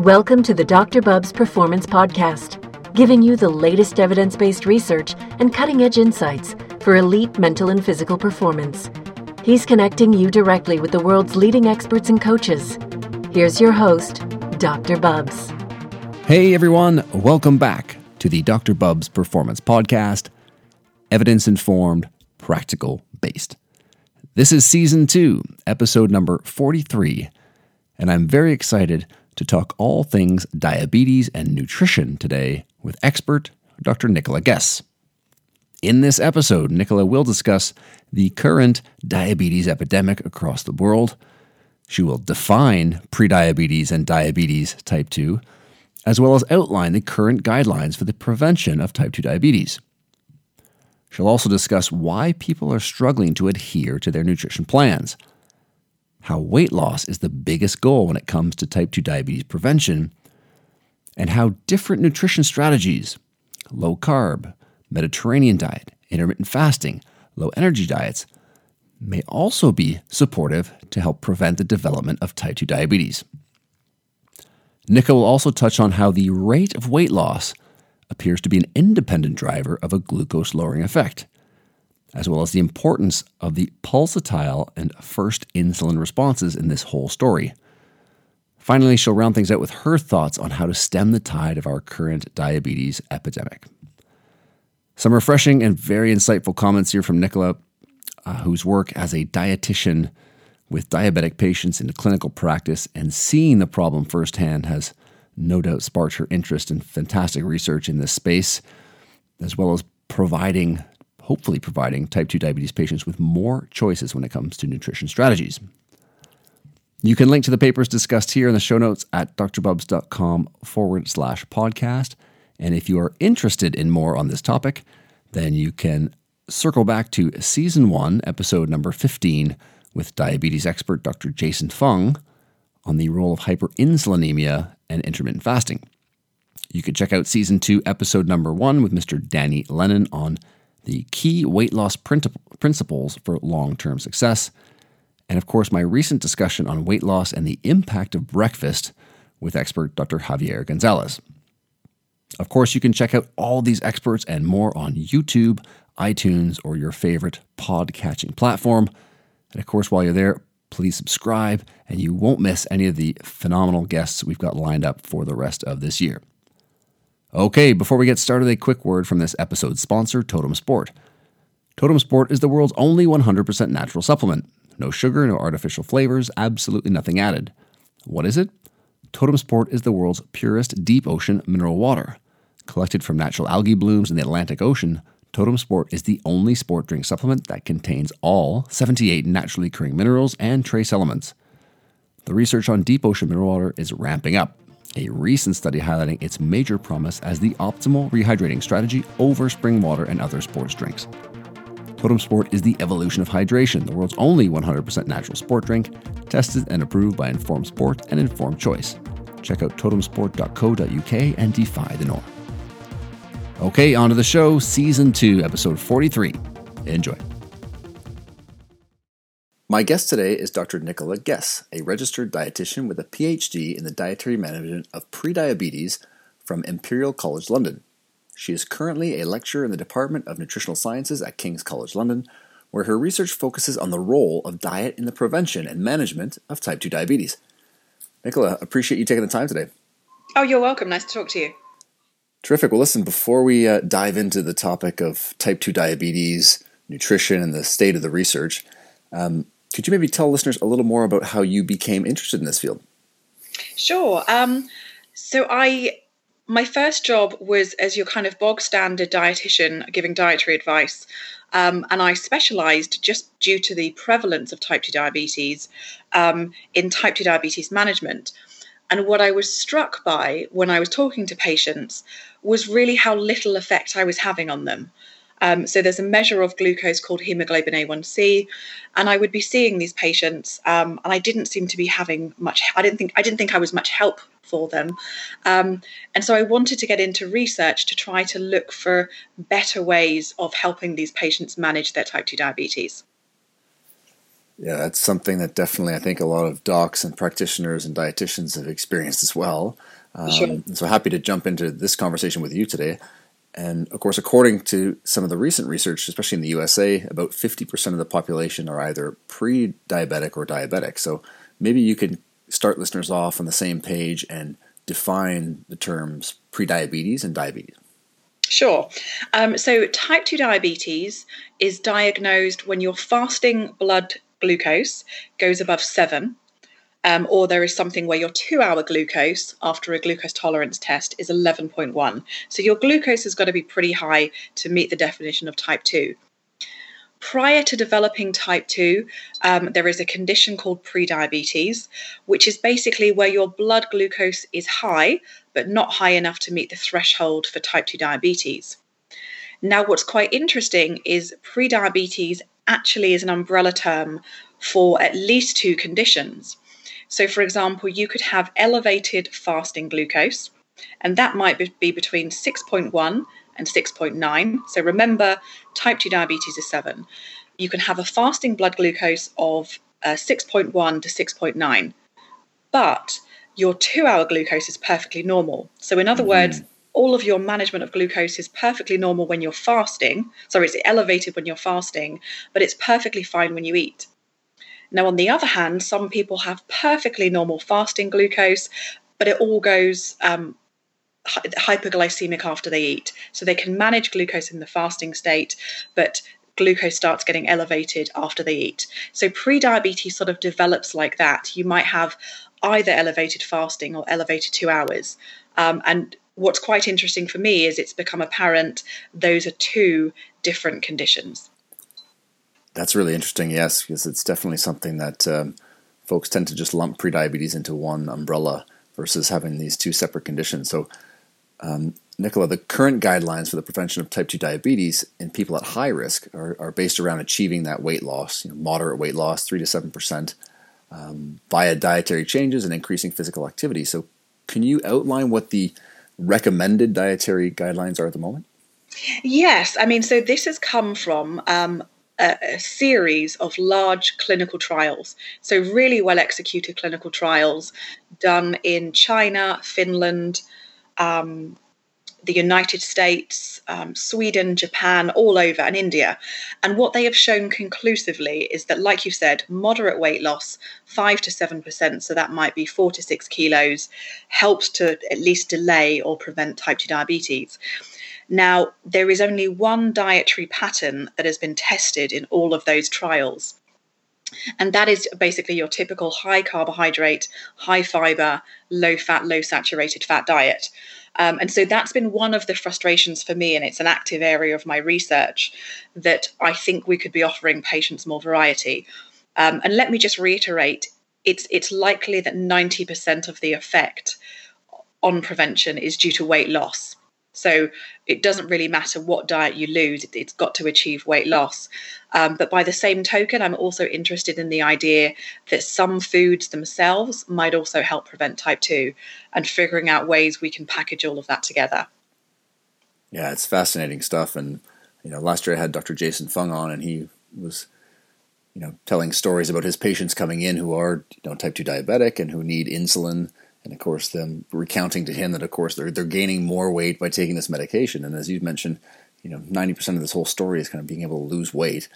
Welcome to the Dr. Bubbs Performance Podcast, giving you the latest evidence based research and cutting edge insights for elite mental and physical performance. He's connecting you directly with the world's leading experts and coaches. Here's your host, Dr. Bubbs. Hey everyone, welcome back to the Dr. Bubbs Performance Podcast, evidence informed, practical based. This is season two, episode number 43, and I'm very excited to talk all things diabetes and nutrition today with expert Dr. Nicola Guess. In this episode, Nicola will discuss the current diabetes epidemic across the world. She will define prediabetes and diabetes type 2, as well as outline the current guidelines for the prevention of type 2 diabetes. She'll also discuss why people are struggling to adhere to their nutrition plans how weight loss is the biggest goal when it comes to type 2 diabetes prevention, and how different nutrition strategies, low carb, Mediterranean diet, intermittent fasting, low energy diets, may also be supportive to help prevent the development of type 2 diabetes. Nika will also touch on how the rate of weight loss appears to be an independent driver of a glucose lowering effect as well as the importance of the pulsatile and first insulin responses in this whole story. Finally, she'll round things out with her thoughts on how to stem the tide of our current diabetes epidemic. Some refreshing and very insightful comments here from Nicola, uh, whose work as a dietitian with diabetic patients in clinical practice and seeing the problem firsthand has no doubt sparked her interest in fantastic research in this space, as well as providing hopefully providing type 2 diabetes patients with more choices when it comes to nutrition strategies. You can link to the papers discussed here in the show notes at drbubbs.com forward slash podcast. And if you are interested in more on this topic, then you can circle back to season one, episode number 15, with diabetes expert Dr. Jason Fung on the role of hyperinsulinemia and intermittent fasting. You could check out season two, episode number one, with Mr. Danny Lennon on the key weight loss principles for long term success, and of course, my recent discussion on weight loss and the impact of breakfast with expert Dr. Javier Gonzalez. Of course, you can check out all these experts and more on YouTube, iTunes, or your favorite pod-catching platform. And of course, while you're there, please subscribe and you won't miss any of the phenomenal guests we've got lined up for the rest of this year. Okay, before we get started, a quick word from this episode's sponsor, Totum Sport. Totum Sport is the world's only 100% natural supplement. No sugar, no artificial flavors, absolutely nothing added. What is it? Totum Sport is the world's purest deep ocean mineral water. Collected from natural algae blooms in the Atlantic Ocean, Totum Sport is the only sport drink supplement that contains all 78 naturally occurring minerals and trace elements. The research on deep ocean mineral water is ramping up a recent study highlighting its major promise as the optimal rehydrating strategy over spring water and other sports drinks. Totum Sport is the evolution of hydration, the world's only 100% natural sport drink, tested and approved by Informed Sport and Informed Choice. Check out totumsport.co.uk and defy the norm. Okay, on to the show, Season 2, Episode 43. Enjoy. My guest today is Dr. Nicola Guess, a registered dietitian with a PhD in the dietary management of prediabetes from Imperial College London. She is currently a lecturer in the Department of Nutritional Sciences at King's College London, where her research focuses on the role of diet in the prevention and management of type 2 diabetes. Nicola, appreciate you taking the time today. Oh, you're welcome. Nice to talk to you. Terrific. Well, listen, before we uh, dive into the topic of type 2 diabetes, nutrition, and the state of the research, um, could you maybe tell listeners a little more about how you became interested in this field? Sure. Um, so I my first job was as your kind of bog standard dietitian giving dietary advice. Um, and I specialized just due to the prevalence of type 2 diabetes um, in type 2 diabetes management. And what I was struck by when I was talking to patients was really how little effect I was having on them. Um, so there's a measure of glucose called hemoglobin A1C, and I would be seeing these patients, um, and I didn't seem to be having much. I didn't think I didn't think I was much help for them, um, and so I wanted to get into research to try to look for better ways of helping these patients manage their type two diabetes. Yeah, that's something that definitely I think a lot of docs and practitioners and dietitians have experienced as well. Um, sure. So happy to jump into this conversation with you today. And of course, according to some of the recent research, especially in the USA, about 50% of the population are either pre diabetic or diabetic. So maybe you could start listeners off on the same page and define the terms prediabetes and diabetes. Sure. Um, so, type 2 diabetes is diagnosed when your fasting blood glucose goes above seven, um, or there is something where your two hour glucose after a glucose tolerance test is 11.1. So, your glucose has got to be pretty high to meet the definition of type 2 prior to developing type 2, um, there is a condition called prediabetes, which is basically where your blood glucose is high, but not high enough to meet the threshold for type 2 diabetes. Now, what's quite interesting is prediabetes actually is an umbrella term for at least two conditions. So, for example, you could have elevated fasting glucose, and that might be between 6.1 and 6.9. So remember, type 2 diabetes is 7. You can have a fasting blood glucose of uh, 6.1 to 6.9, but your two hour glucose is perfectly normal. So, in other mm-hmm. words, all of your management of glucose is perfectly normal when you're fasting. Sorry, it's elevated when you're fasting, but it's perfectly fine when you eat. Now, on the other hand, some people have perfectly normal fasting glucose, but it all goes um, hyperglycemic after they eat. So they can manage glucose in the fasting state, but glucose starts getting elevated after they eat. So prediabetes sort of develops like that. You might have either elevated fasting or elevated two hours. Um, and what's quite interesting for me is it's become apparent those are two different conditions. That's really interesting, yes, because it's definitely something that um, folks tend to just lump prediabetes into one umbrella versus having these two separate conditions. So um, Nicola, the current guidelines for the prevention of type 2 diabetes in people at high risk are, are based around achieving that weight loss, you know, moderate weight loss, 3 to 7%, um, via dietary changes and increasing physical activity. So, can you outline what the recommended dietary guidelines are at the moment? Yes. I mean, so this has come from um, a, series of large clinical trials. So, really well executed clinical trials done in China, Finland, um, the United States, um, Sweden, Japan, all over, and India. And what they have shown conclusively is that, like you said, moderate weight loss, 5 to 7%, so that might be 4 to 6 kilos, helps to at least delay or prevent type 2 diabetes. Now, there is only one dietary pattern that has been tested in all of those trials. And that is basically your typical high carbohydrate, high fiber, low fat, low saturated fat diet. Um, and so that's been one of the frustrations for me, and it's an active area of my research that I think we could be offering patients more variety. Um, and let me just reiterate it's, it's likely that 90% of the effect on prevention is due to weight loss. So it doesn't really matter what diet you lose, it's got to achieve weight loss. Um, but by the same token, I'm also interested in the idea that some foods themselves might also help prevent type 2 and figuring out ways we can package all of that together. Yeah, it's fascinating stuff. And, you know, last year I had Dr. Jason Fung on, and he was, you know, telling stories about his patients coming in who are, you know, type 2 diabetic and who need insulin and of course them recounting to him that of course they're they're gaining more weight by taking this medication. And as you mentioned you know 90% of this whole story is kind of being able to lose weight.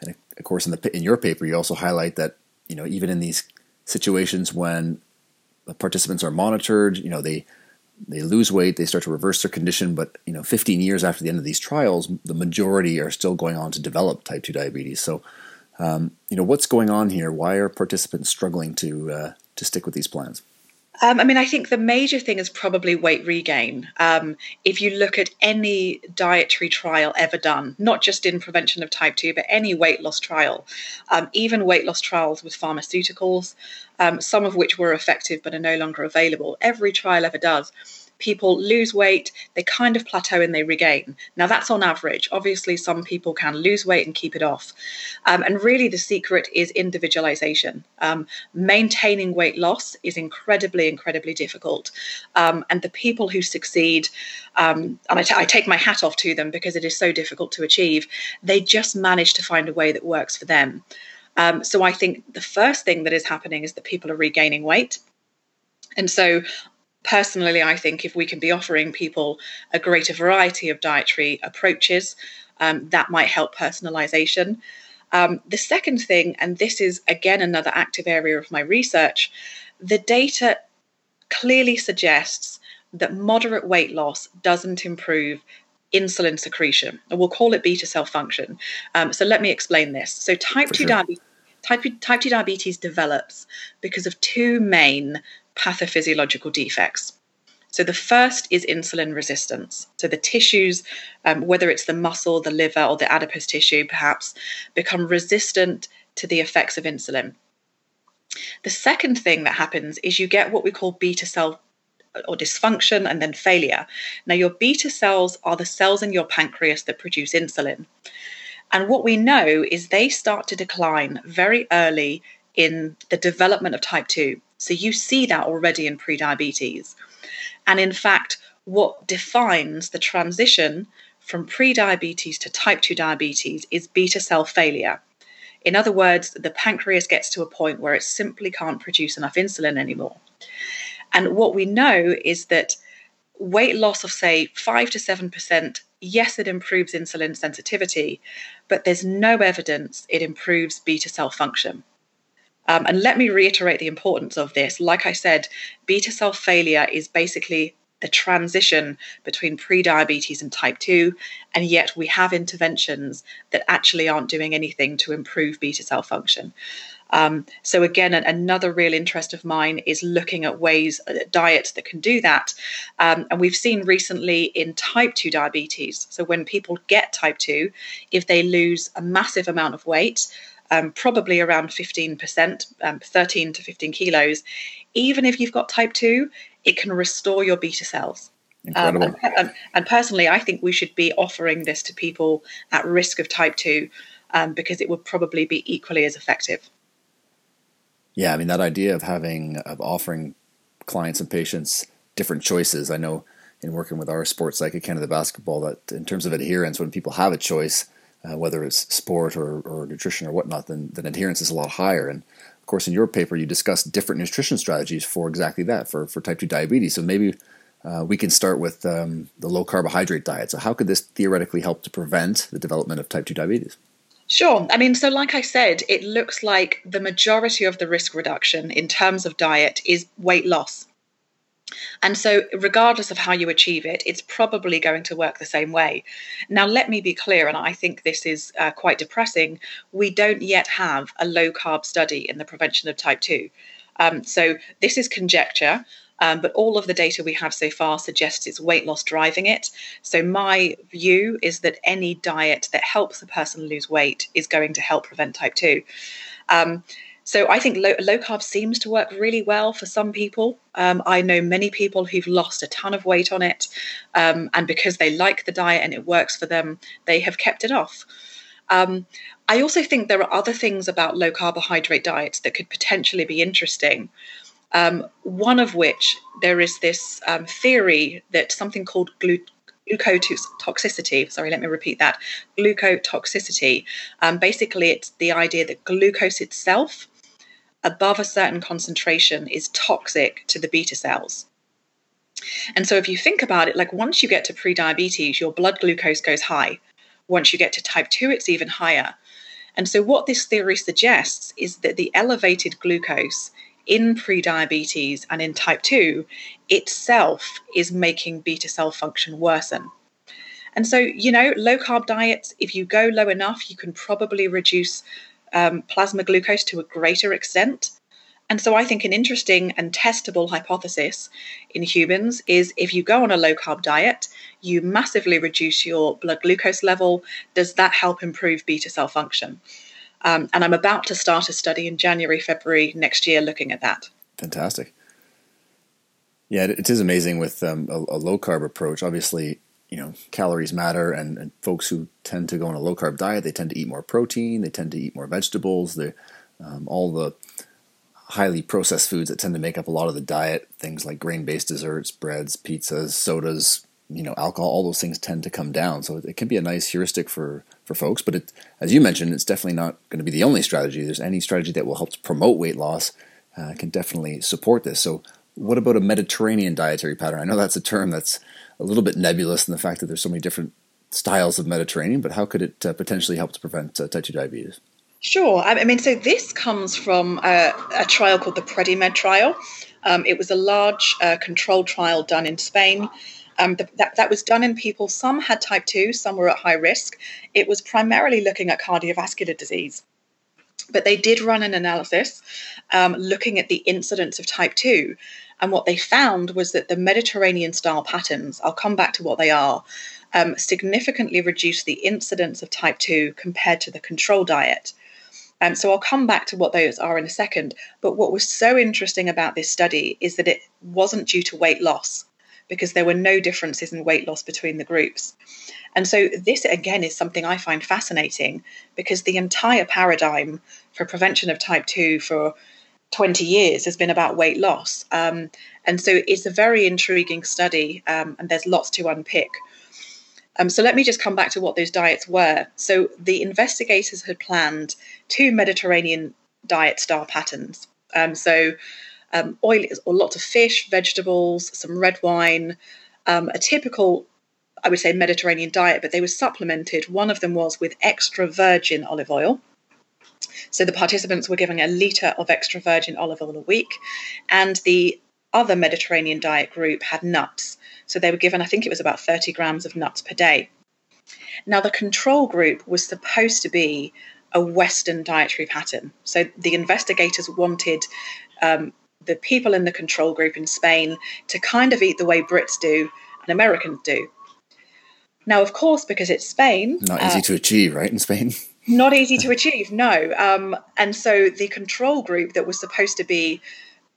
And of course in the in your paper you also highlight that you know even in these situations when the participants are monitored you know they they lose weight they start to reverse their condition. But you know 15 years after the end of these trials the majority are still going on to develop type 2 diabetes. So um, you know what's going on here? Why are participants struggling to uh, to stick with these plans um, I mean, I think the major thing is probably weight regain. Um, if you look at any dietary trial ever done, not just in prevention of type 2, but any weight loss trial, um, even weight loss trials with pharmaceuticals, um, some of which were effective but are no longer available, every trial ever does people lose weight, they kind of plateau and they regain. Now, that's on average. Obviously, some people can lose weight and keep it off. Um, and really, the secret is individualization. Um, maintaining weight loss is incredibly, incredibly difficult. Um, and the people who succeed, um, and I, t- I take my hat off to them because it is so difficult to achieve, they just manage to find a way that works for them. Um, so I think the first thing that is happening is that people are regaining weight. And so personally, I think if we can be offering people a greater variety of dietary approaches, um, that might help personalization. Um, the second thing, and this is again another active area of my research, the data clearly suggests that moderate weight loss doesn't improve insulin secretion, and we'll call it beta cell function. Um, so let me explain this. So type For 2 sure. diabetes. Type, type 2 diabetes develops because of two main pathophysiological defects. So the first is insulin resistance. So the tissues, um, whether it's the muscle, the liver, or the adipose tissue, perhaps, become resistant to the effects of insulin. The second thing that happens is you get what we call beta cell or dysfunction and then failure. Now, your beta cells are the cells in your pancreas that produce insulin. And what we know is they start to decline very early in the development of type 2. So you see that already in prediabetes. And in fact, what defines the transition from prediabetes to type 2 diabetes is beta cell failure. In other words, the pancreas gets to a point where it simply can't produce enough insulin anymore. And what we know is that weight loss of, say, 5 to 7%, yes, it improves insulin sensitivity, but there's no evidence it improves beta cell function. Um, and let me reiterate the importance of this. Like I said, beta cell failure is basically the transition between prediabetes and type 2, and yet we have interventions that actually aren't doing anything to improve beta cell function. Um, so again, another real interest of mine is looking at ways, uh, diets that can do that. Um, and we've seen recently in type 2 diabetes. So when people get type 2, if they lose a massive amount of weight, um, probably around 15%, um, 13 to 15 kilos, even if you've got type 2, it can restore your beta cells. Um, and, and, and, personally, I think we should be offering this to people at risk of type 2 um, because it would probably be equally as effective. Yeah, I mean that idea of having of offering clients and patients different choices. I know in working with our sports psych at Canada Basketball that in terms of adherence, when people have a choice, uh, whether it's sport or, or nutrition or whatnot, then, then adherence is a lot higher. And of course, in your paper, you discuss different nutrition strategies for exactly that, for, for type 2 diabetes. So maybe uh, we can start with um, the low carbohydrate diet. So, how could this theoretically help to prevent the development of type 2 diabetes? Sure. I mean, so like I said, it looks like the majority of the risk reduction in terms of diet is weight loss. And so, regardless of how you achieve it, it's probably going to work the same way. Now, let me be clear, and I think this is uh, quite depressing. We don't yet have a low carb study in the prevention of type 2. Um, so, this is conjecture. Um, but all of the data we have so far suggests it's weight loss driving it. So, my view is that any diet that helps a person lose weight is going to help prevent type 2. Um, so I think low, low, carb seems to work really well for some people. Um, I know many people who've lost a ton of weight on it, um, and because they like the diet and it works for them, they have kept it off. Um, I also think there are other things about low carbohydrate diets that could potentially be interesting. Um, one of which there is this um, theory that something called glu- glucotoxicity. Sorry, let me repeat that. Glucotoxicity. Um, basically, it's the idea that glucose itself, above a certain concentration, is toxic to the beta cells. And so, if you think about it, like once you get to prediabetes, your blood glucose goes high. Once you get to type 2, it's even higher. And so, what this theory suggests is that the elevated glucose in prediabetes and in type 2 itself is making beta cell function worsen. And so, you know, low carb diets, if you go low enough, you can probably reduce um, plasma glucose to a greater extent. And so, I think an interesting and testable hypothesis in humans is if you go on a low carb diet, you massively reduce your blood glucose level. Does that help improve beta cell function? Um, and I'm about to start a study in January, February next year looking at that. Fantastic. Yeah, it is amazing with um, a, a, low carb approach. Obviously, you know, calories matter, and, and, folks who tend to go on a low carb diet, they tend to eat more protein, they tend to eat more vegetables, they, um, all the highly processed foods that tend to make up a lot of the diet, things like grain based desserts, breads, pizzas, sodas, you know, alcohol, all those things tend to come down. So it can be a nice heuristic for for folks. But it, as you mentioned, it's definitely not going to be the only strategy. There's any strategy that will help promote weight loss uh, can definitely support this. So what about a Mediterranean dietary pattern? I know that's a term that's a little bit nebulous in the fact that there's so many different styles of Mediterranean, but how could it uh, potentially help to prevent uh, type 2 diabetes? Sure. I mean, so this comes from a, a trial called the PREDIMED trial. Um, it was a large uh, controlled trial done in Spain. Um, the, that, that was done in people, some had type 2, some were at high risk. It was primarily looking at cardiovascular disease. But they did run an analysis um, looking at the incidence of type 2. And what they found was that the Mediterranean style patterns, I'll come back to what they are, um, significantly reduced the incidence of type 2 compared to the control diet. Um, so I'll come back to what those are in a second. But what was so interesting about this study is that it wasn't due to weight loss because there were no differences in weight loss between the groups. And so this again is something I find fascinating because the entire paradigm for prevention of type 2 for 20 years has been about weight loss. Um, and so it's a very intriguing study, um, and there's lots to unpick. Um, so let me just come back to what those diets were. So the investigators had planned two Mediterranean diet style patterns. Um, so um, oil or lots of fish, vegetables, some red wine, um, a typical, I would say, Mediterranean diet, but they were supplemented. One of them was with extra virgin olive oil. So the participants were given a litre of extra virgin olive oil a week, and the other Mediterranean diet group had nuts. So they were given, I think it was about 30 grams of nuts per day. Now, the control group was supposed to be a Western dietary pattern. So the investigators wanted um, the people in the control group in Spain to kind of eat the way Brits do and Americans do. Now, of course, because it's Spain. Not easy uh, to achieve, right, in Spain? Not easy to achieve, no. Um, and so the control group that was supposed to be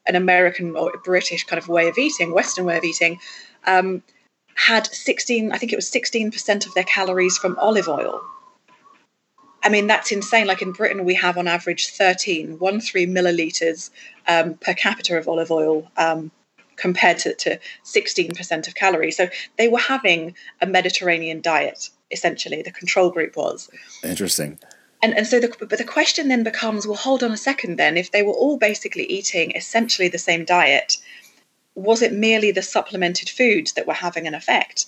an American or British kind of way of eating, Western way of eating, um, had 16, I think it was 16% of their calories from olive oil. I mean, that's insane. Like in Britain, we have on average 13, one, three milliliters um, per capita of olive oil um, compared to, to 16% of calories. So they were having a Mediterranean diet, essentially, the control group was. Interesting. And, and so the, but the question then becomes well, hold on a second then. If they were all basically eating essentially the same diet, was it merely the supplemented foods that were having an effect?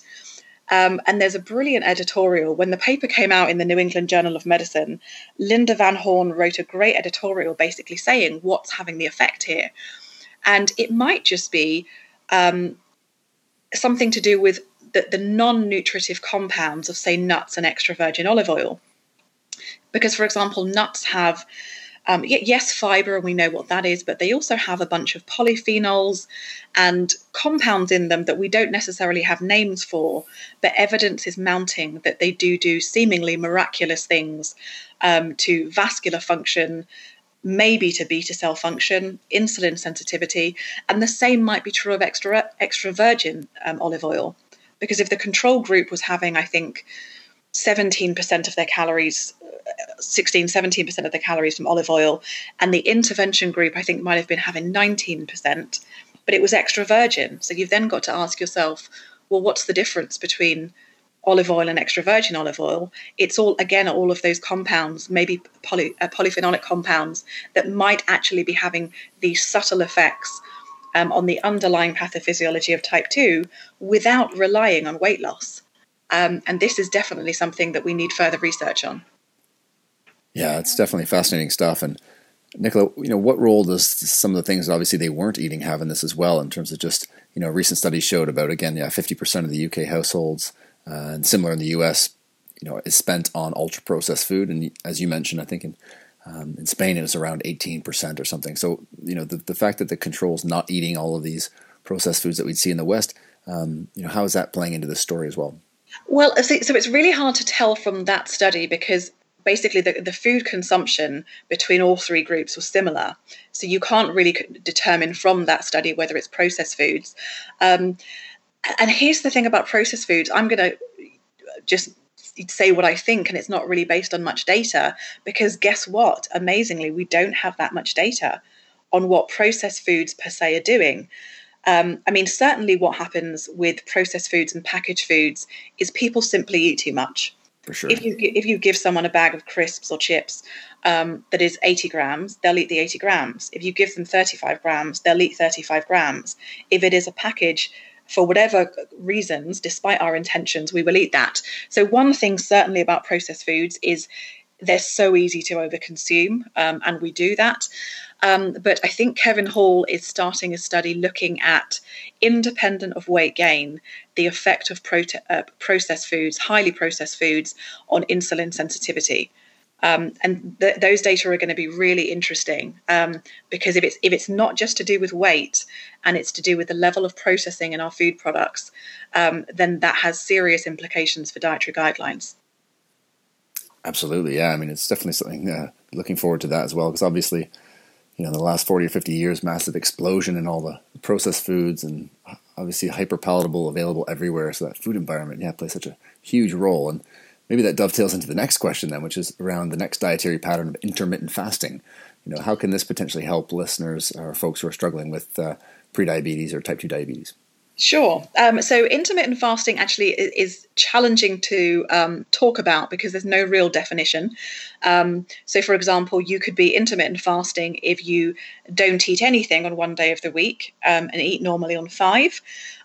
Um, and there's a brilliant editorial. When the paper came out in the New England Journal of Medicine, Linda Van Horn wrote a great editorial basically saying what's having the effect here. And it might just be um, something to do with the, the non nutritive compounds of, say, nuts and extra virgin olive oil. Because, for example, nuts have um, yes, fiber, and we know what that is, but they also have a bunch of polyphenols and compounds in them that we don't necessarily have names for, but evidence is mounting that they do do seemingly miraculous things um, to vascular function, maybe to beta cell function, insulin sensitivity, and the same might be true of extra extra virgin um, olive oil, because if the control group was having, I think, 17% of their calories 16, 17% of the calories from olive oil. And the intervention group, I think, might have been having 19%, but it was extra virgin. So you've then got to ask yourself, well, what's the difference between olive oil and extra virgin olive oil? It's all, again, all of those compounds, maybe poly, uh, polyphenolic compounds, that might actually be having these subtle effects. Um, on the underlying pathophysiology of type 2 without relying on weight loss. Um, and this is definitely something that we need further research on. Yeah, it's definitely fascinating stuff. And Nicola, you know, what role does some of the things that obviously they weren't eating have in this as well? In terms of just, you know, recent studies showed about again, yeah, fifty percent of the UK households, uh, and similar in the US, you know, is spent on ultra processed food. And as you mentioned, I think in um, in Spain it was around eighteen percent or something. So you know, the the fact that the controls not eating all of these processed foods that we'd see in the West, um, you know, how is that playing into this story as well? Well, so it's really hard to tell from that study because basically the, the food consumption between all three groups was similar. So you can't really determine from that study whether it's processed foods. Um, and here's the thing about processed foods I'm going to just say what I think, and it's not really based on much data because guess what? Amazingly, we don't have that much data on what processed foods per se are doing. Um, I mean, certainly what happens with processed foods and packaged foods is people simply eat too much. For sure. If you if you give someone a bag of crisps or chips um, that is 80 grams, they'll eat the 80 grams. If you give them 35 grams, they'll eat 35 grams. If it is a package for whatever reasons, despite our intentions, we will eat that. So, one thing certainly about processed foods is they're so easy to overconsume, um, and we do that. Um, but I think Kevin Hall is starting a study looking at, independent of weight gain, the effect of prote- uh, processed foods, highly processed foods, on insulin sensitivity. Um, and th- those data are going to be really interesting um, because if it's if it's not just to do with weight and it's to do with the level of processing in our food products, um, then that has serious implications for dietary guidelines. Absolutely, yeah. I mean, it's definitely something. Uh, looking forward to that as well because obviously, you know, the last forty or fifty years, massive explosion in all the processed foods and obviously hyper palatable, available everywhere. So that food environment, yeah, plays such a huge role and maybe that dovetails into the next question then, which is around the next dietary pattern of intermittent fasting. You know, how can this potentially help listeners or folks who are struggling with uh, prediabetes or type 2 diabetes? Sure. Um, so intermittent fasting actually is, challenging to um, talk about because there's no real definition. Um, so, for example, you could be intermittent fasting if you don't eat anything on one day of the week um, and eat normally on five.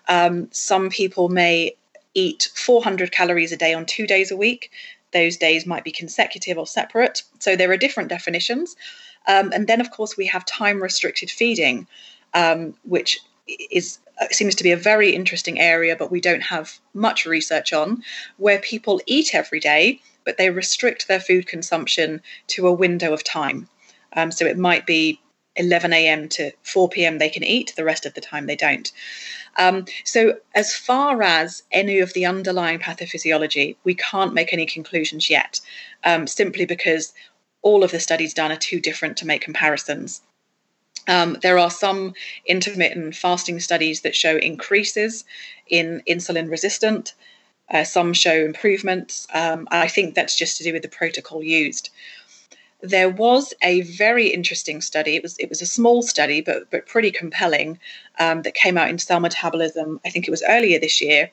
Um, some people may eat 400 calories a day on two days a week. Those days might be consecutive or separate. So there are different definitions. Um, and then, of course, we have time restricted feeding, um, which is uh, seems to be a very interesting area, but we don't have much research on, where people eat every day, but they restrict their food consumption to a window of time. Um, so it might be 11 a.m. to 4 p.m. they can eat, the rest of the time they don't. Um, so, as far as any of the underlying pathophysiology, we can't make any conclusions yet, um, simply because all of the studies done are too different to make comparisons. Um, there are some intermittent fasting studies that show increases in insulin resistant. Uh, some show improvements. Um, I think that's just to do with the protocol used there was a very interesting study. It was it was a small study, but but pretty compelling, um, that came out in Cell Metabolism. I think it was earlier this year,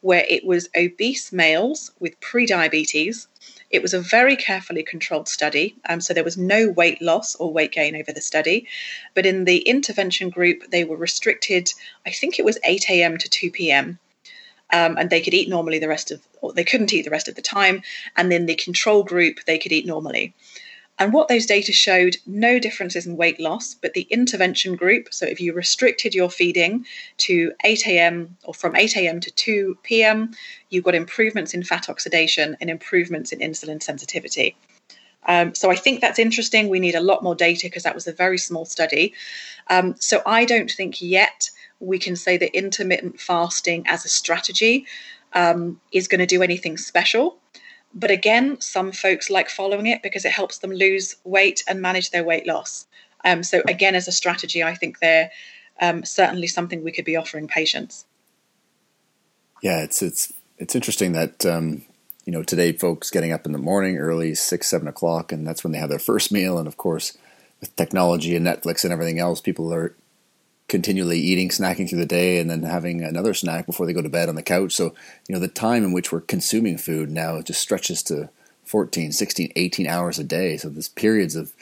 where it was obese males with prediabetes. It was a very carefully controlled study, um, so there was no weight loss or weight gain over the study. But in the intervention group, they were restricted. I think it was 8 a.m. to 2 p.m. Um, and they could eat normally the rest of, or they couldn't eat the rest of the time. And then the control group, they could eat normally. And what those data showed no differences in weight loss, but the intervention group, so if you restricted your feeding to 8 a.m. or from 8 a.m. to 2 p.m., you got improvements in fat oxidation and improvements in insulin sensitivity. Um, so I think that's interesting. We need a lot more data because that was a very small study. Um, so I don't think yet we can say that intermittent fasting as a strategy um, is going to do anything special. But again, some folks like following it because it helps them lose weight and manage their weight loss. Um, so again, as a strategy, I think they're um, certainly something we could be offering patients. Yeah, it's it's it's interesting that um, you know today folks getting up in the morning early six seven o'clock, and that's when they have their first meal. And of course, with technology and Netflix and everything else, people are continually eating, snacking through the day, and then having another snack before they go to bed on the couch. So, you know, the time in which we're consuming food now just stretches to 14, 16, 18 hours a day. So, there's periods of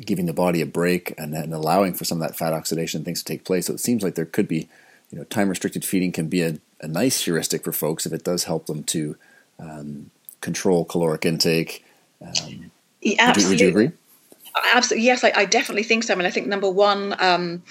giving the body a break and, and allowing for some of that fat oxidation and things to take place. So, it seems like there could be, you know, time restricted feeding can be a, a nice heuristic for folks if it does help them to um, control caloric intake. Um, yeah, absolutely. Would you, would you agree? Absolutely. Yes, I, I, definitely think so. I mean, I think number one, um,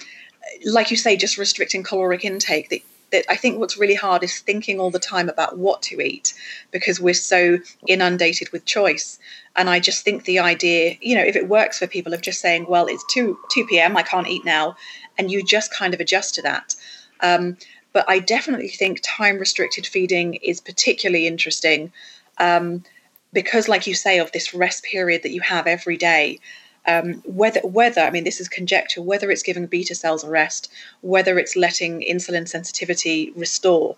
like you say, just restricting caloric intake. That, that I think what's really hard is thinking all the time about what to eat because we're so inundated with choice. And I just think the idea, you know, if it works for people of just saying, well, it's 2, 2 p.m., I can't eat now, and you just kind of adjust to that. Um, but I definitely think time restricted feeding is particularly interesting um, because, like you say, of this rest period that you have every day um, whether whether I mean this is conjecture whether it's giving beta cells a rest, whether it's letting insulin sensitivity restore,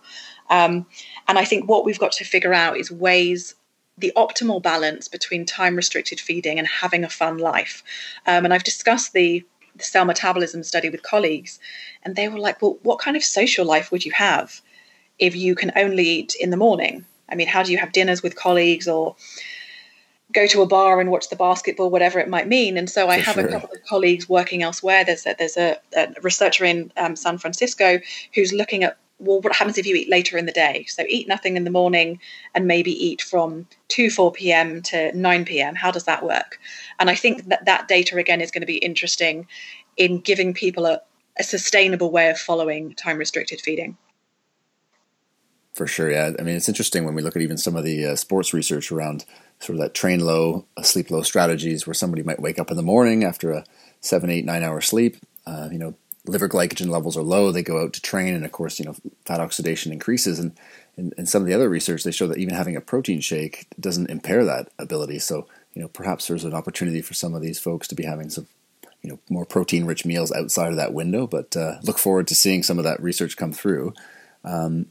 um, and I think what we've got to figure out is ways the optimal balance between time restricted feeding and having a fun life. Um, and I've discussed the the cell metabolism study with colleagues, and they were like, "Well, what kind of social life would you have if you can only eat in the morning? I mean, how do you have dinners with colleagues or go to a bar and watch the basketball, whatever it might mean?" And so I have sure. a couple of colleagues working elsewhere. There's a, there's a, a researcher in um, San Francisco who's looking at well, what happens if you eat later in the day? So eat nothing in the morning and maybe eat from 2, 4 p.m. to 9 p.m. How does that work? And I think that that data, again, is going to be interesting in giving people a, a sustainable way of following time restricted feeding. For sure, yeah. I mean, it's interesting when we look at even some of the uh, sports research around sort of that train low, sleep low strategies where somebody might wake up in the morning after a seven, eight, nine hour sleep. Uh, you know, liver glycogen levels are low, they go out to train, and of course, you know, fat oxidation increases. And in, some of the other research, they show that even having a protein shake doesn't impair that ability. So, you know, perhaps there's an opportunity for some of these folks to be having some, you know, more protein-rich meals outside of that window. But uh, look forward to seeing some of that research come through. Um,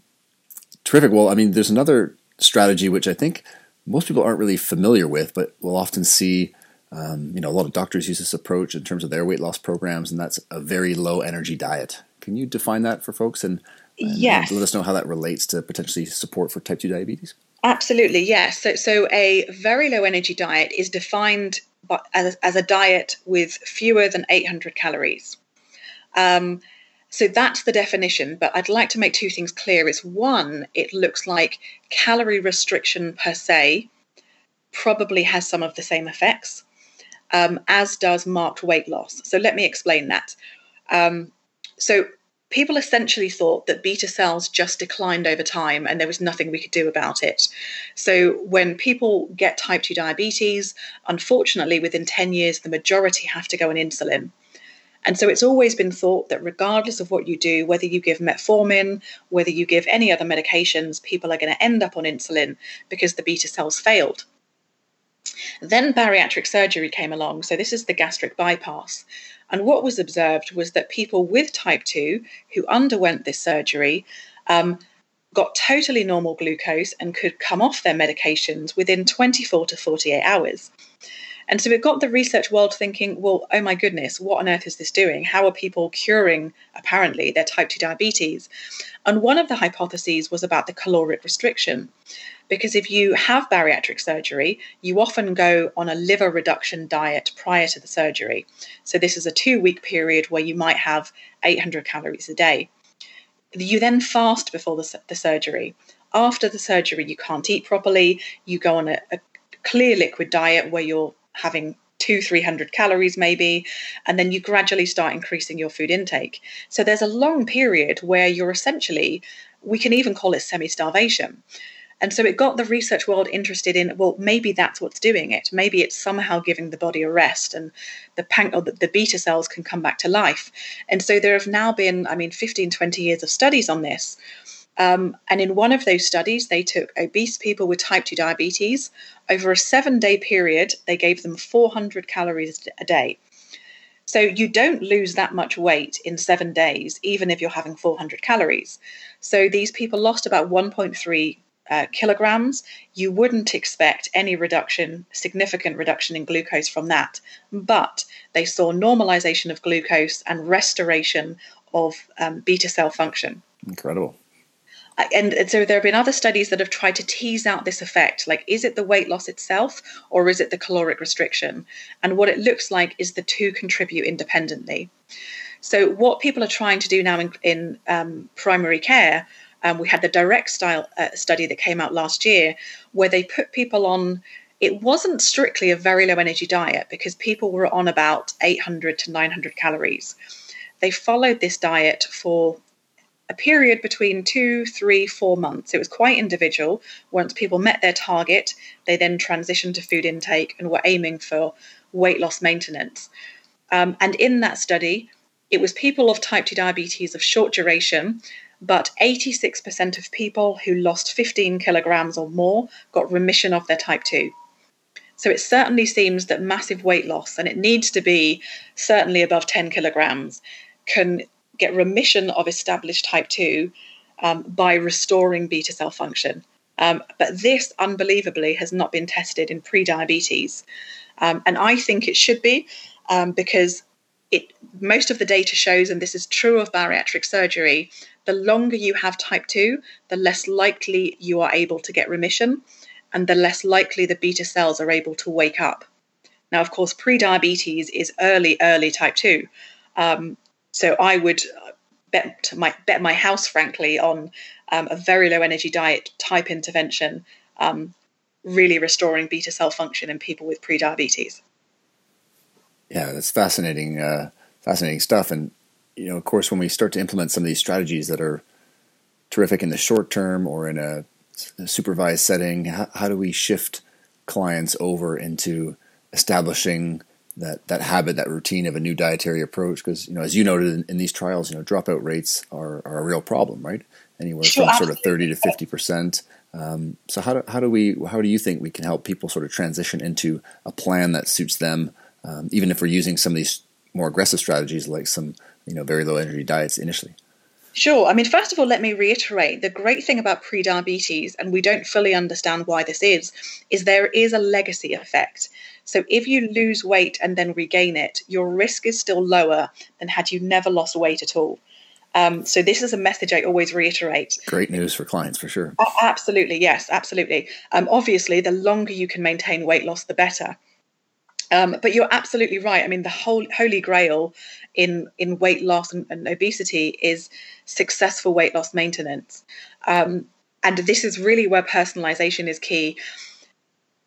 terrific. Well, I mean, there's another strategy which I think most people aren't really familiar with, but we'll often see um, you know, a lot of doctors use this approach in terms of their weight loss programs, and that's a very low energy diet. Can you define that for folks and, and yes. let us know how that relates to potentially support for type 2 diabetes? Absolutely, yes. So, so a very low energy diet is defined by, as, as a diet with fewer than 800 calories. Um, so that's the definition. But I'd like to make two things clear. Is one, it looks like calorie restriction per se probably has some of the same effects um, as does marked weight loss. So let me explain that. Um, so people essentially thought that beta cells just declined over time and there was nothing we could do about it. So when people get type 2 diabetes, unfortunately, within 10 years, the majority have to go on insulin. And so it's always been thought that regardless of what you do, whether you give metformin, whether you give any other medications, people are going to end up on insulin because the beta cells failed. Then bariatric surgery came along. So, this is the gastric bypass. And what was observed was that people with type 2 who underwent this surgery um, got totally normal glucose and could come off their medications within 24 to 48 hours. And so it got the research world thinking, well, oh my goodness, what on earth is this doing? How are people curing, apparently, their type 2 diabetes? And one of the hypotheses was about the caloric restriction. Because if you have bariatric surgery, you often go on a liver reduction diet prior to the surgery. So, this is a two week period where you might have 800 calories a day. You then fast before the, the surgery. After the surgery, you can't eat properly. You go on a, a clear liquid diet where you're having two, 300 calories maybe, and then you gradually start increasing your food intake. So there's a long period where you're essentially, we can even call it semi starvation. And so it got the research world interested in, well, maybe that's what's doing it. Maybe it's somehow giving the body a rest and the pan- or the, the beta cells can come back to life. And so there have now been, I mean, 15, 20 years of studies on this. Um, and in one of those studies, they took obese people with type 2 diabetes. Over a seven day period, they gave them 400 calories a day. So you don't lose that much weight in seven days, even if you're having 400 calories. So these people lost about 1.3 uh, kilograms, you wouldn't expect any reduction, significant reduction in glucose from that. But they saw normalization of glucose and restoration of um, beta cell function. Incredible. And, so there have been other studies that have tried to tease out this effect. Like, is it the weight loss itself or is it the caloric restriction? And what it looks like is the two contribute independently. So, what people are trying to do now in, in um, primary care um, we had the direct style uh, study that came out last year where they put people on. It wasn't strictly a very low energy diet because people were on about 800 to 900 calories. They followed this diet for a period between two, three, four months. It was quite individual. Once people met their target, they then transitioned to food intake and were aiming for weight loss maintenance. Um, and in that study, it was people of type 2 diabetes of short duration but 86% of people who lost 15 kilograms or more got remission of their type 2. So it certainly seems that massive weight loss, and it needs to be certainly above 10 kilograms, can get remission of established type 2 um, by restoring beta cell function. Um, but this, unbelievably, has not been tested in pre diabetes. Um, and I think it should be um, because it most of the data shows, and this is true of bariatric surgery, the longer you have type 2, the less likely you are able to get remission and the less likely the beta cells are able to wake up. Now, of course, pre-diabetes is early, early type 2. Um, so I would bet my, bet my house, frankly, on um, a very low energy diet type intervention, um, really restoring beta cell function in people with pre-diabetes. Yeah, that's fascinating, uh, fascinating stuff. And you know, of course, when we start to implement some of these strategies that are terrific in the short term or in a, a supervised setting, how, how, do we shift clients over into establishing that that habit, that routine of a new dietary approach? Because you know, as you noted in, in, these trials, you know, dropout rates are, are a real problem, right? Anywhere sure, from sort of thirty to fifty percent. Um, so how do how do we how do you think we can help people sort of transition into a plan that suits them, um, even if we're using some of these more aggressive strategies like some you know very low energy diets initially? Sure. I mean, first of all, let me reiterate the great thing about prediabetes, and we don't fully understand why this is, is there is a legacy effect. So if you lose weight and then regain it, your risk is still lower than had you never lost weight at all. Um, so this is a message I always reiterate. Great news for clients for sure. Absolutely, yes, absolutely. Um, obviously, the longer you can maintain weight loss, the better. Um, but you're absolutely right. I mean, the whole holy grail in in weight loss and, and obesity is successful weight loss maintenance, um, and this is really where personalization is key.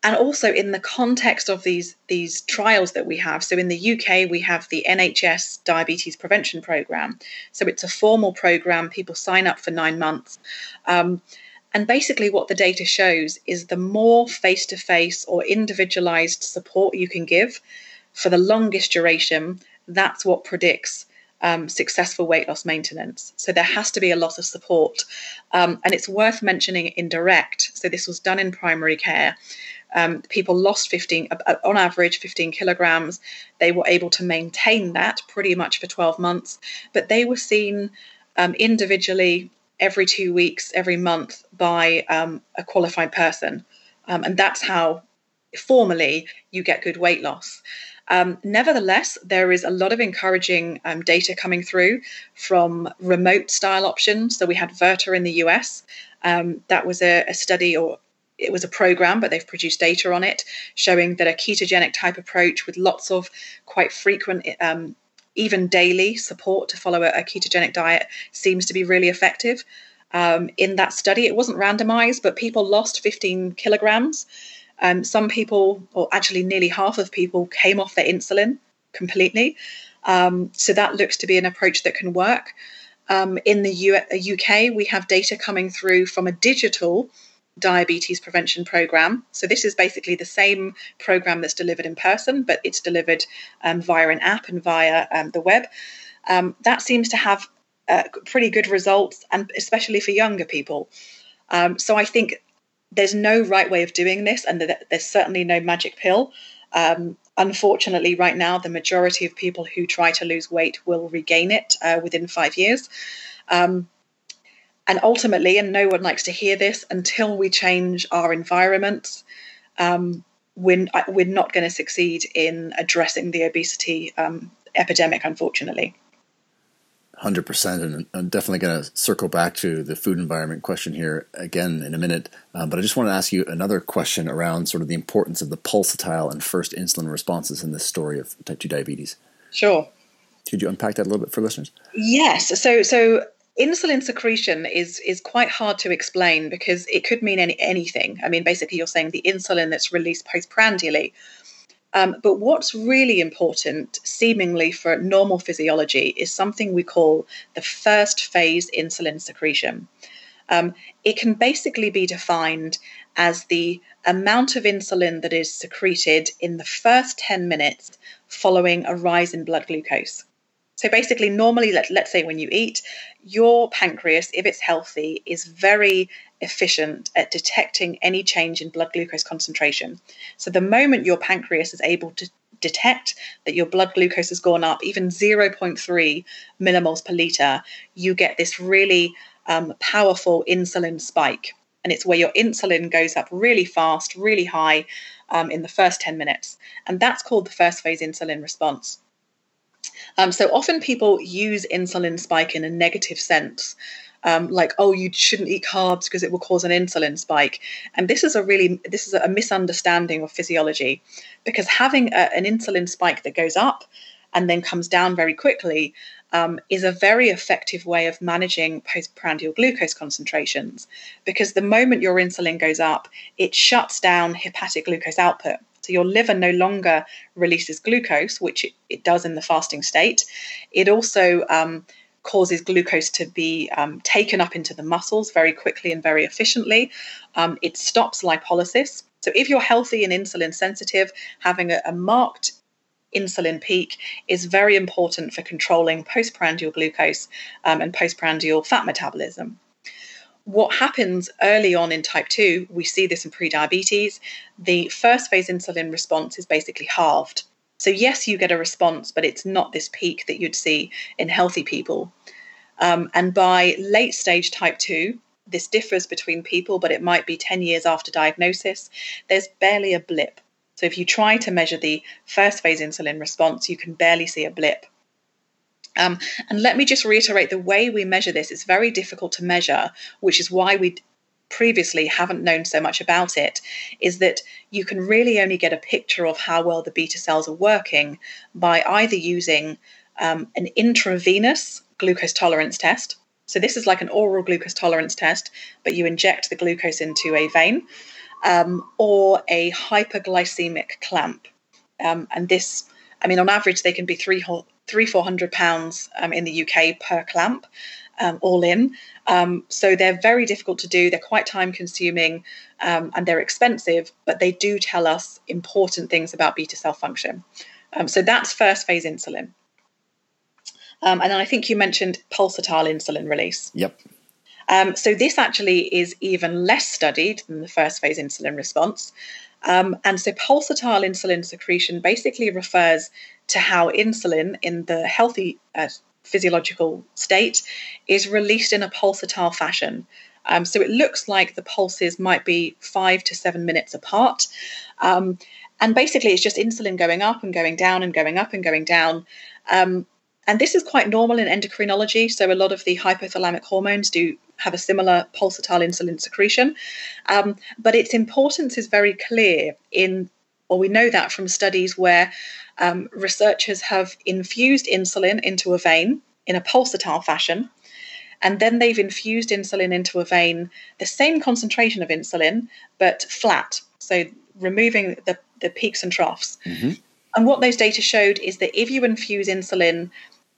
And also in the context of these these trials that we have. So in the UK, we have the NHS Diabetes Prevention Program. So it's a formal program. People sign up for nine months. Um, and basically, what the data shows is the more face to face or individualized support you can give for the longest duration, that's what predicts um, successful weight loss maintenance. So there has to be a lot of support. Um, and it's worth mentioning in DiRECT. So this was done in primary care. Um, people lost 15, uh, on average, 15 kilograms. They were able to maintain that pretty much for 12 months, but they were seen um, individually every two weeks, every month by um, a qualified person. Um, and that's how formally you get good weight loss. Um, nevertheless, there is a lot of encouraging um, data coming through from remote style options. So we had Virta in the US. Um, that was a, a study or it was a program, but they've produced data on it showing that a ketogenic type approach with lots of quite frequent um, even daily support to follow a, a ketogenic diet seems to be really effective. Um, in that study, it wasn't randomized, but people lost 15 kilograms. Um, some people, or actually nearly half of people, came off their insulin completely. Um, so that looks to be an approach that can work. Um, in the U- UK, we have data coming through from a digital diabetes prevention program. So this is basically the same program that's delivered in person, but it's delivered um, via an app and via um, the web. Um, that seems to have uh, pretty good results, and especially for younger people. Um, so I think there's no right way of doing this, and there's certainly no magic pill. Um, unfortunately, right now, the majority of people who try to lose weight will regain it uh, within five years. Um, and ultimately, and no one likes to hear this, until we change our environments, um, we're, we're not going to succeed in addressing the obesity um, epidemic, unfortunately. 100%. And I'm definitely going to circle back to the food environment question here again in a minute. Um, but I just want to ask you another question around sort of the importance of the pulsatile and first insulin responses in this story of type 2 diabetes. Sure. Could you unpack that a little bit for listeners? Yes. So, so insulin secretion is is quite hard to explain because it could mean any, anything. I mean, basically, you're saying the insulin that's released postprandially. Um, but what's really important, seemingly for normal physiology, is something we call the first phase insulin secretion. Um, it can basically be defined as the amount of insulin that is secreted in the first 10 minutes following a rise in blood glucose. So basically, normally, let, let's say when you eat, your pancreas, if it's healthy, is very efficient at detecting any change in blood glucose concentration. So the moment your pancreas is able to detect that your blood glucose has gone up, even 0.3 millimoles per liter, you get this really um, powerful insulin spike. And it's where your insulin goes up really fast, really high um, in the first 10 minutes. And that's called the first phase insulin response. Um, so often people use insulin spike in a negative sense. Um, like oh you shouldn't eat carbs because it will cause an insulin spike and this is a really this is a misunderstanding of physiology because having a, an insulin spike that goes up and then comes down very quickly um, is a very effective way of managing postprandial glucose concentrations because the moment your insulin goes up, it shuts down hepatic glucose output. So your liver no longer releases glucose, which it, does in the fasting state. It also um, causes glucose to be um, taken up into the muscles very quickly and very efficiently. Um, it stops lipolysis. So if you're healthy and insulin sensitive, having a, a marked insulin peak is very important for controlling postprandial glucose um, and postprandial fat metabolism. What happens early on in type 2, we see this in prediabetes, the first phase insulin response is basically halved. So, yes, you get a response, but it's not this peak that you'd see in healthy people. Um, and by late stage type 2, this differs between people, but it might be 10 years after diagnosis, there's barely a blip. So if you try to measure the first phase insulin response, you can barely see a blip. Um, and let me just reiterate the way we measure this is very difficult to measure, which is why we previously haven't known so much about it, is that you can really only get a picture of how well the beta cells are working by either using um, an intravenous glucose tolerance test. So, this is like an oral glucose tolerance test, but you inject the glucose into a vein um, or a hyperglycemic clamp. Um, and this, I mean, on average, they can be three, three four hundred pounds um, in the UK per clamp, um, all in. Um, so they're very difficult to do. They're quite time consuming um, and they're expensive, but they do tell us important things about beta cell function. so that's first phase insulin. and then I think you mentioned pulsatile insulin release. Yep. Um, so this actually is even less studied than the first phase insulin response. Um, and so pulsatile insulin secretion basically refers to how insulin in the healthy uh, physiological state is released in a pulsatile fashion. Um, so it looks like the pulses might be five to seven minutes apart. Um, and basically, it's just insulin going up and going down and going up and going down. Um, and this is quite normal in endocrinology. So, a lot of the hypothalamic hormones do have a similar pulsatile insulin secretion. Um, but its importance is very clear in, or we know that from studies where um, researchers have infused insulin into a vein in a pulsatile fashion. And then they've infused insulin into a vein, the same concentration of insulin, but flat. So removing the, the peaks and troughs. Mm-hmm. And what those data showed is that if you infuse insulin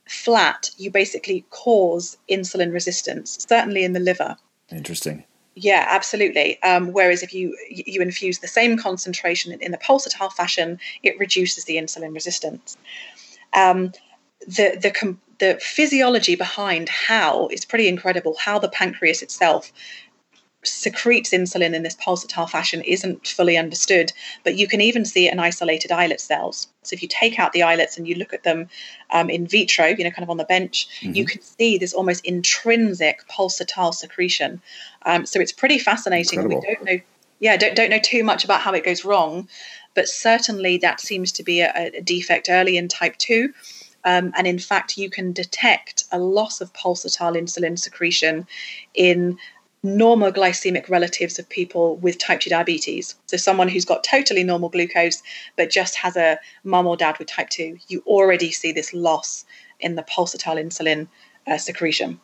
flat, you basically cause insulin resistance, certainly in the liver. Interesting. Yeah, absolutely. Um, whereas if you you infuse the same concentration in, the pulsatile fashion, it reduces the insulin resistance. Um, the the the physiology behind how is pretty incredible. How the pancreas itself secretes insulin in this pulsatile fashion isn't fully understood, but you can even see it in isolated islet cells. So if you take out the islets and you look at them um, in vitro, you know, kind of on the bench, mm-hmm. you can see this almost intrinsic pulsatile secretion. Um, so it's pretty fascinating. Incredible. We don't know, yeah, don't don't know too much about how it goes wrong, but certainly that seems to be a, a defect early in type two. Um, and in fact, you can detect a loss of pulsatile insulin secretion in normal glycemic relatives of people with type 2 diabetes. So, someone who's got totally normal glucose but just has a mum or dad with type 2, you already see this loss in the pulsatile insulin uh, secretion.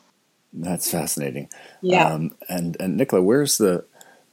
That's fascinating. Yeah. Um, and, and Nicola, where's the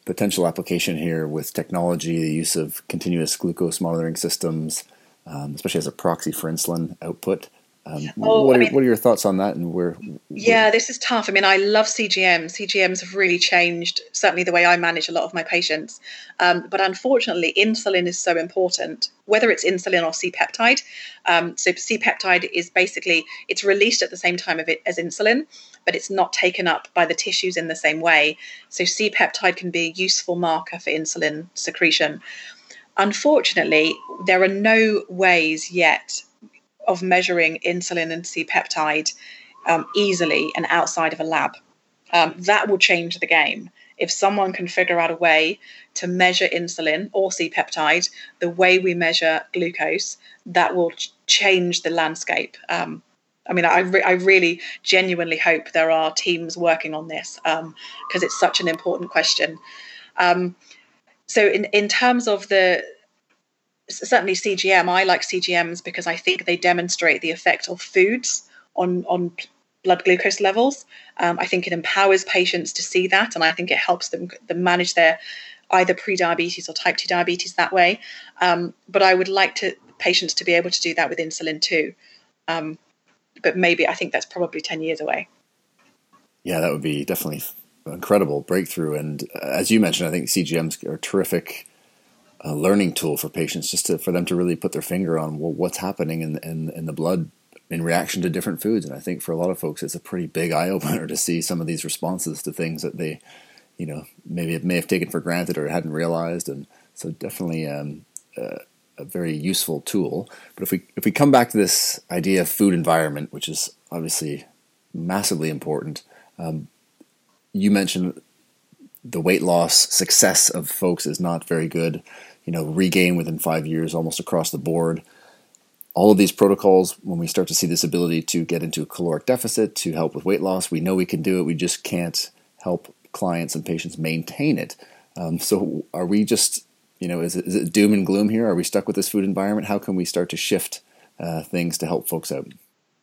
potential application here with technology, the use of continuous glucose monitoring systems, um, especially as a proxy for insulin output? Um, oh, what, are, mean, what, are, your thoughts on that and where, where, Yeah, this is tough. I mean, I love CGMs. CGMs have really changed, certainly the way I manage a lot of my patients. Um, but unfortunately, insulin is so important, whether it's insulin or C-peptide. Um, so C-peptide is basically, it's released at the same time of it as insulin, but it's not taken up by the tissues in the same way. So C-peptide can be a useful marker for insulin secretion. Unfortunately, there are no ways yet of measuring insulin and C peptide um, easily and outside of a lab. Um, that will change the game. if someone can figure out a way to measure insulin or C peptide the way we measure glucose, that will ch- change the landscape. Um, I mean, I, re- I really genuinely hope there are teams working on this because um, it's such an important question. Um, so, in, in terms of the certainly CGM, I like CGMs because I think they demonstrate the effect of foods on on blood glucose levels. Um, I think it empowers patients to see that, and I think it helps them, them manage their either pre-diabetes or type 2 diabetes that way. Um, but I would like to patients to be able to do that with insulin too. Um, but maybe I think that's probably 10 years away. Yeah, that would be definitely incredible breakthrough. And uh, as you mentioned, I think CGMs are terrific uh, learning tool for patients, just to, for them to really put their finger on well, what's happening in, in, in the blood in reaction to different foods. And I think for a lot of folks, it's a pretty big eye opener to see some of these responses to things that they, you know, maybe it may have taken for granted or hadn't realized. And so definitely um, uh, a very useful tool. But if we if we come back to this idea of food environment, which is obviously massively important, um, you mentioned the weight loss success of folks is not very good. You know, regain within five years almost across the board all of these protocols, when we start to see this ability to get into a caloric deficit to help with weight loss, we know we can do it. We just can't help clients and patients maintain it. Um, so, are we just, you know, is it, is it doom and gloom here? Are we stuck with this food environment? How can we start to shift uh, things to help folks out?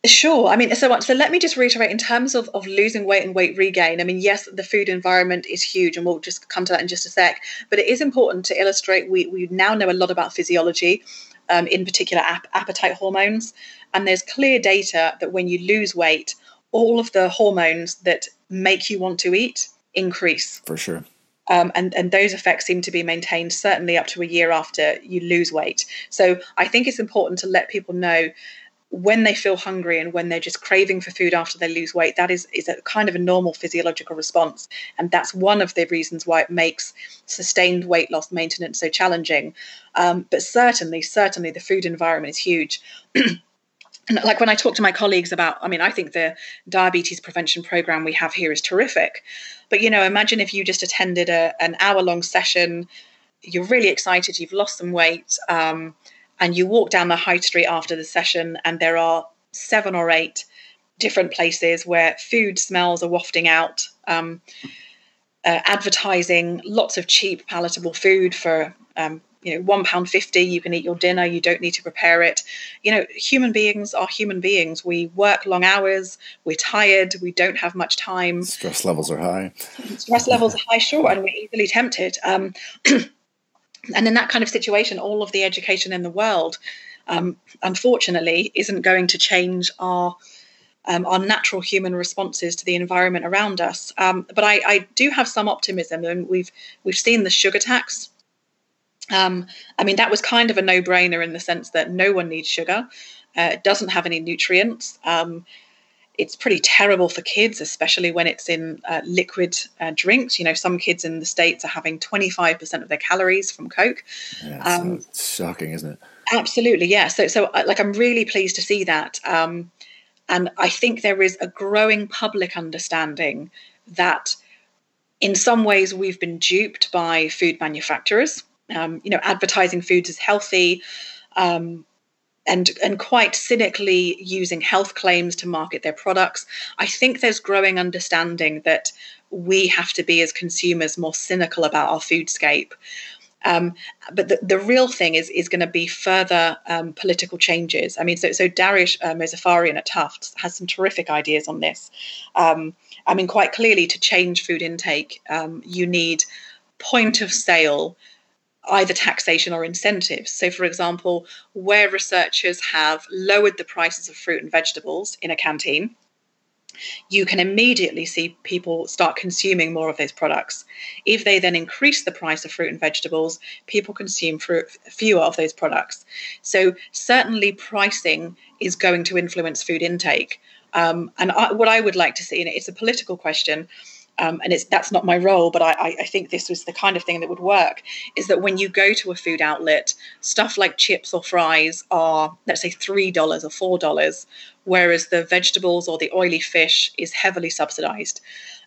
Sure. I mean, so much. so let me just reiterate in terms of, of losing weight and weight regain. I mean, yes, the food environment is huge, and we'll just come to that in just a sec. But it is important to illustrate we, we now know a lot about physiology um, in particular ap- appetite hormones. And there's clear data that when you lose weight, all of the hormones that make you want to eat increase. For sure. Um, and, and those effects seem to be maintained certainly up to a year after you lose weight. So I think it's important to let people know when they feel hungry and when they're just craving for food after they lose weight, that is, is a kind of a normal physiological response. And that's one of the reasons why it makes sustained weight loss maintenance so challenging. Um, but certainly, certainly the food environment is huge. And like when I talk to my colleagues about, I mean, I think the diabetes prevention program we have here is terrific. But, you know, imagine if you just attended a, an hour long session, you're really excited, you've lost some weight. Um, and you walk down the high street after the session, and there are seven or eight different places where food smells are wafting out, um, uh, advertising lots of cheap, palatable food for um, you know one pound fifty. You can eat your dinner. You don't need to prepare it. You know, human beings are human beings. We work long hours. We're tired. We don't have much time. Stress levels are high. Stress levels are high, sure, and we're easily tempted. Um, And in that kind of situation, all of the education in the world, um, unfortunately, isn't going to change our um, our natural human responses to the environment around us. Um, but I, I, do have some optimism, and we've we've seen the sugar tax. Um, I mean, that was kind of a no-brainer in the sense that no one needs sugar. Uh, it doesn't have any nutrients. It's pretty terrible for kids, especially when it's in uh, liquid uh, drinks. You know, some kids in the States are having 25% of their calories from Coke. Yeah, um, shocking, isn't it? Absolutely, yeah. So, so uh, like, I'm really pleased to see that. Um, and I think there is a growing public understanding that in some ways we've been duped by food manufacturers. Um, you know, advertising foods as healthy, um, and and quite cynically using health claims to market their products. I think there's growing understanding that we have to be as consumers more cynical about our foodscape. Um, but the, the real thing is is going to be further um, political changes. I mean, so so Dariush uh, Mozaffarian at Tufts has some terrific ideas on this. Um, I mean, quite clearly, to change food intake, um, you need point of sale either taxation or incentives. So, for example, where researchers have lowered the prices of fruit and vegetables in a canteen, you can immediately see people start consuming more of those products. If they then increase the price of fruit and vegetables, people consume fruit, fewer of those products. So, certainly, pricing is going to influence food intake. Um, and I, what I would like to see, and it's a political question, um, and it's that's not my role, but I, I think this was the kind of thing that would work. Is that when you go to a food outlet, stuff like chips or fries are let's say three dollars or four dollars, whereas the vegetables or the oily fish is heavily subsidized.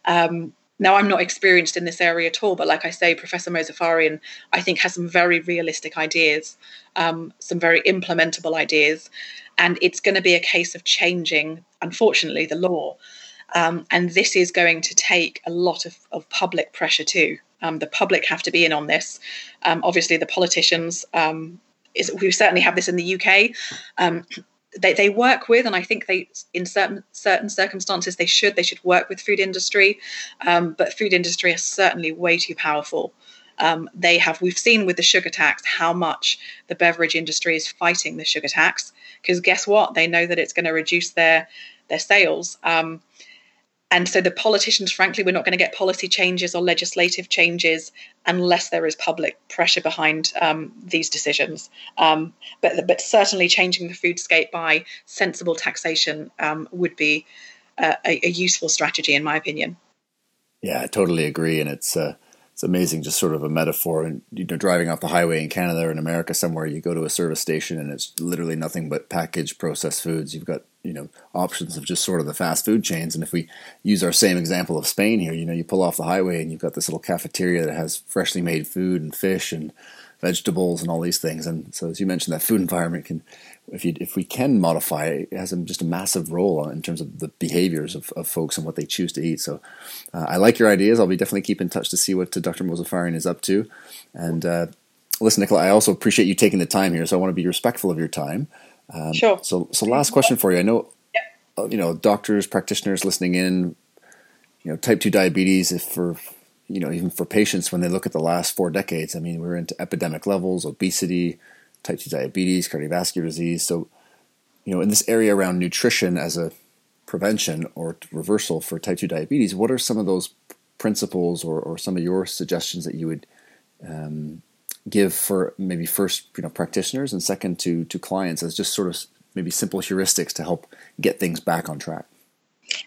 Um, now, I'm not experienced in this area at all, but like I say, Professor Mozaffarian, I think, has some very realistic ideas, um, some very implementable ideas. And it's going to be a case of changing, unfortunately, the law. Um, and this is going to take a lot of, of public pressure too. Um, the public have to be in on this. Um, obviously, the politicians, um, is, we certainly have this in the UK. Um, they, they work with, and I think they, in certain certain circumstances, they should they should work with food industry, um, but food industry is certainly way too powerful. Um, they have we've seen with the sugar tax how much the beverage industry is fighting the sugar tax because guess what? They know that it's going to reduce their their sales. Um, and so the politicians, frankly, we're not going to get policy changes or legislative changes unless there is public pressure behind um, these decisions. Um, but, but certainly changing the foodscape by sensible taxation um, would be uh, a, a, useful strategy, in my opinion. Yeah, I totally agree. And it's, uh, it's amazing, just sort of a metaphor. And, you know, driving off the highway in Canada or in America somewhere, you go to a service station and it's literally nothing but packaged processed foods. You've got you know options of just sort of the fast food chains. And if we use our same example of Spain here, you know, you pull off the highway and you've got this little cafeteria that has freshly made food and fish and vegetables and all these things. And so, as you mentioned, that food environment can, if you if we can modify it, it has a, just a massive role in terms of the behaviors of, of folks and what they choose to eat. So, uh, I like your ideas. I'll be definitely keep in touch to see what Dr. Mozaffarian is up to. And uh, listen, Nicola, I also appreciate you taking the time here. So I want to be respectful of your time. Um, sure. So, so last question for you. I know, uh, you know, doctors, practitioners listening in, you know, type two diabetes. If for, you know, even for patients when they look at the last four decades, I mean, we're into epidemic levels, obesity, type two diabetes, cardiovascular disease. So, you know, in this area around nutrition as a prevention or reversal for type two diabetes, what are some of those principles or, or some of your suggestions that you would um, give for maybe first you know practitioners and second to to clients as just sort of maybe simple heuristics to help get things back on track?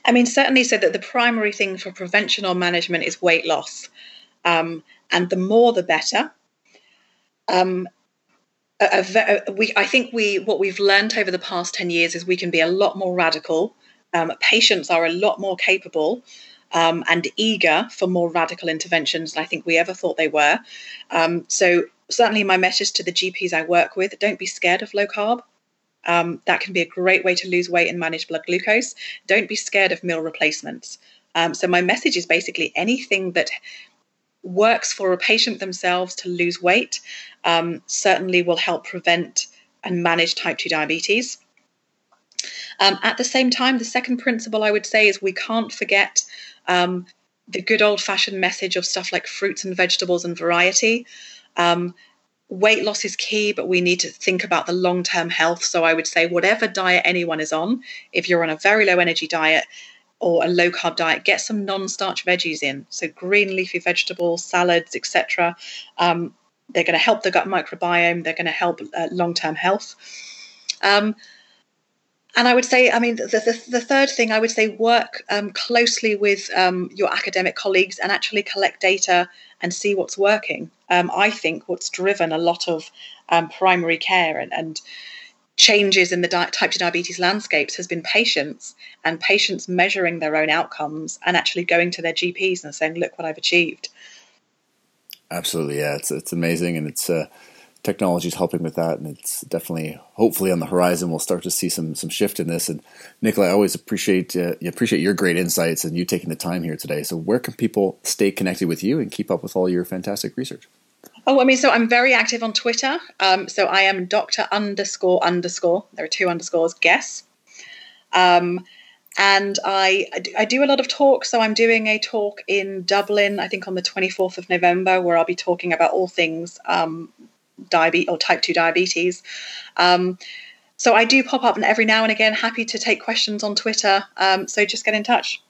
I mean, certainly so that the primary thing for prevention or management is weight loss, um, and the more the better. Um, a, a, we, I think we what we've learned over the past ten years is we can be a lot more radical. Um, patients are a lot more capable um, and eager for more radical interventions than I think we ever thought they were. Um, so, certainly, my message to the GPs I work with don't be scared of low carb. Um, that can be a great way to lose weight and manage blood glucose. Don't be scared of meal replacements. Um, so, my message is basically anything that works for a patient themselves to lose weight um, certainly will help prevent and manage type 2 diabetes. Um, at the same time, the second principle I would say is we can't forget um, the good old fashioned message of stuff like fruits and vegetables and variety. Um, weight loss is key, but we need to think about the long term health. So I would say, whatever diet anyone is on, if you're on a very low energy diet, or a low carb diet, get some non starch veggies in. So, green leafy vegetables, salads, etc. Um, they're going to help the gut microbiome, they're going to help uh, long term health. Um, and I would say, I mean, the, the, the third thing I would say, work um, closely with um, your academic colleagues and actually collect data and see what's working. Um, I think what's driven a lot of um, primary care and, and changes in the di- type 2 diabetes landscapes has been patients and patients measuring their own outcomes and actually going to their GPs and saying, look what I've achieved. Absolutely. Yeah. It's, it's amazing. And it's, uh, technology is helping with that, and it's definitely, hopefully, on the horizon, we'll start to see some some shift in this. And Nicola, I always appreciate uh, appreciate your great insights and you taking the time here today. So, where can people stay connected with you and keep up with all your fantastic research? Oh, I mean, so I'm very active on Twitter. Um, so I am Doctor underscore underscore. There are two underscores. Guess. Um, and I I do a lot of talks. So I'm doing a talk in Dublin, I think on the 24th of November, where I'll be talking about all things um, diabetes or type 2 diabetes. Um, so I do pop up and every now and again, happy to take questions on Twitter. Um, so just get in touch.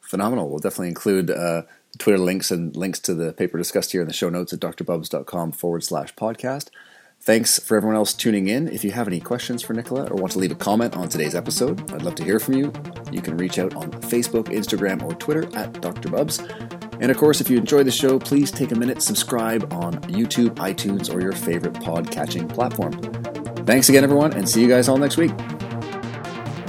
Phenomenal. We'll definitely include uh, Twitter links and links to the paper discussed here in the show notes at drbubbs.com forward slash podcast. Thanks for everyone else tuning in. If you have any questions for Nicola or want to leave a comment on today's episode, I'd love to hear from you. You can reach out on Facebook, Instagram, or Twitter at drbubbs. And of course, if you enjoy the show, please take a minute, subscribe on YouTube, iTunes, or your favorite pod catching platform. Thanks again, everyone, and see you guys all next week.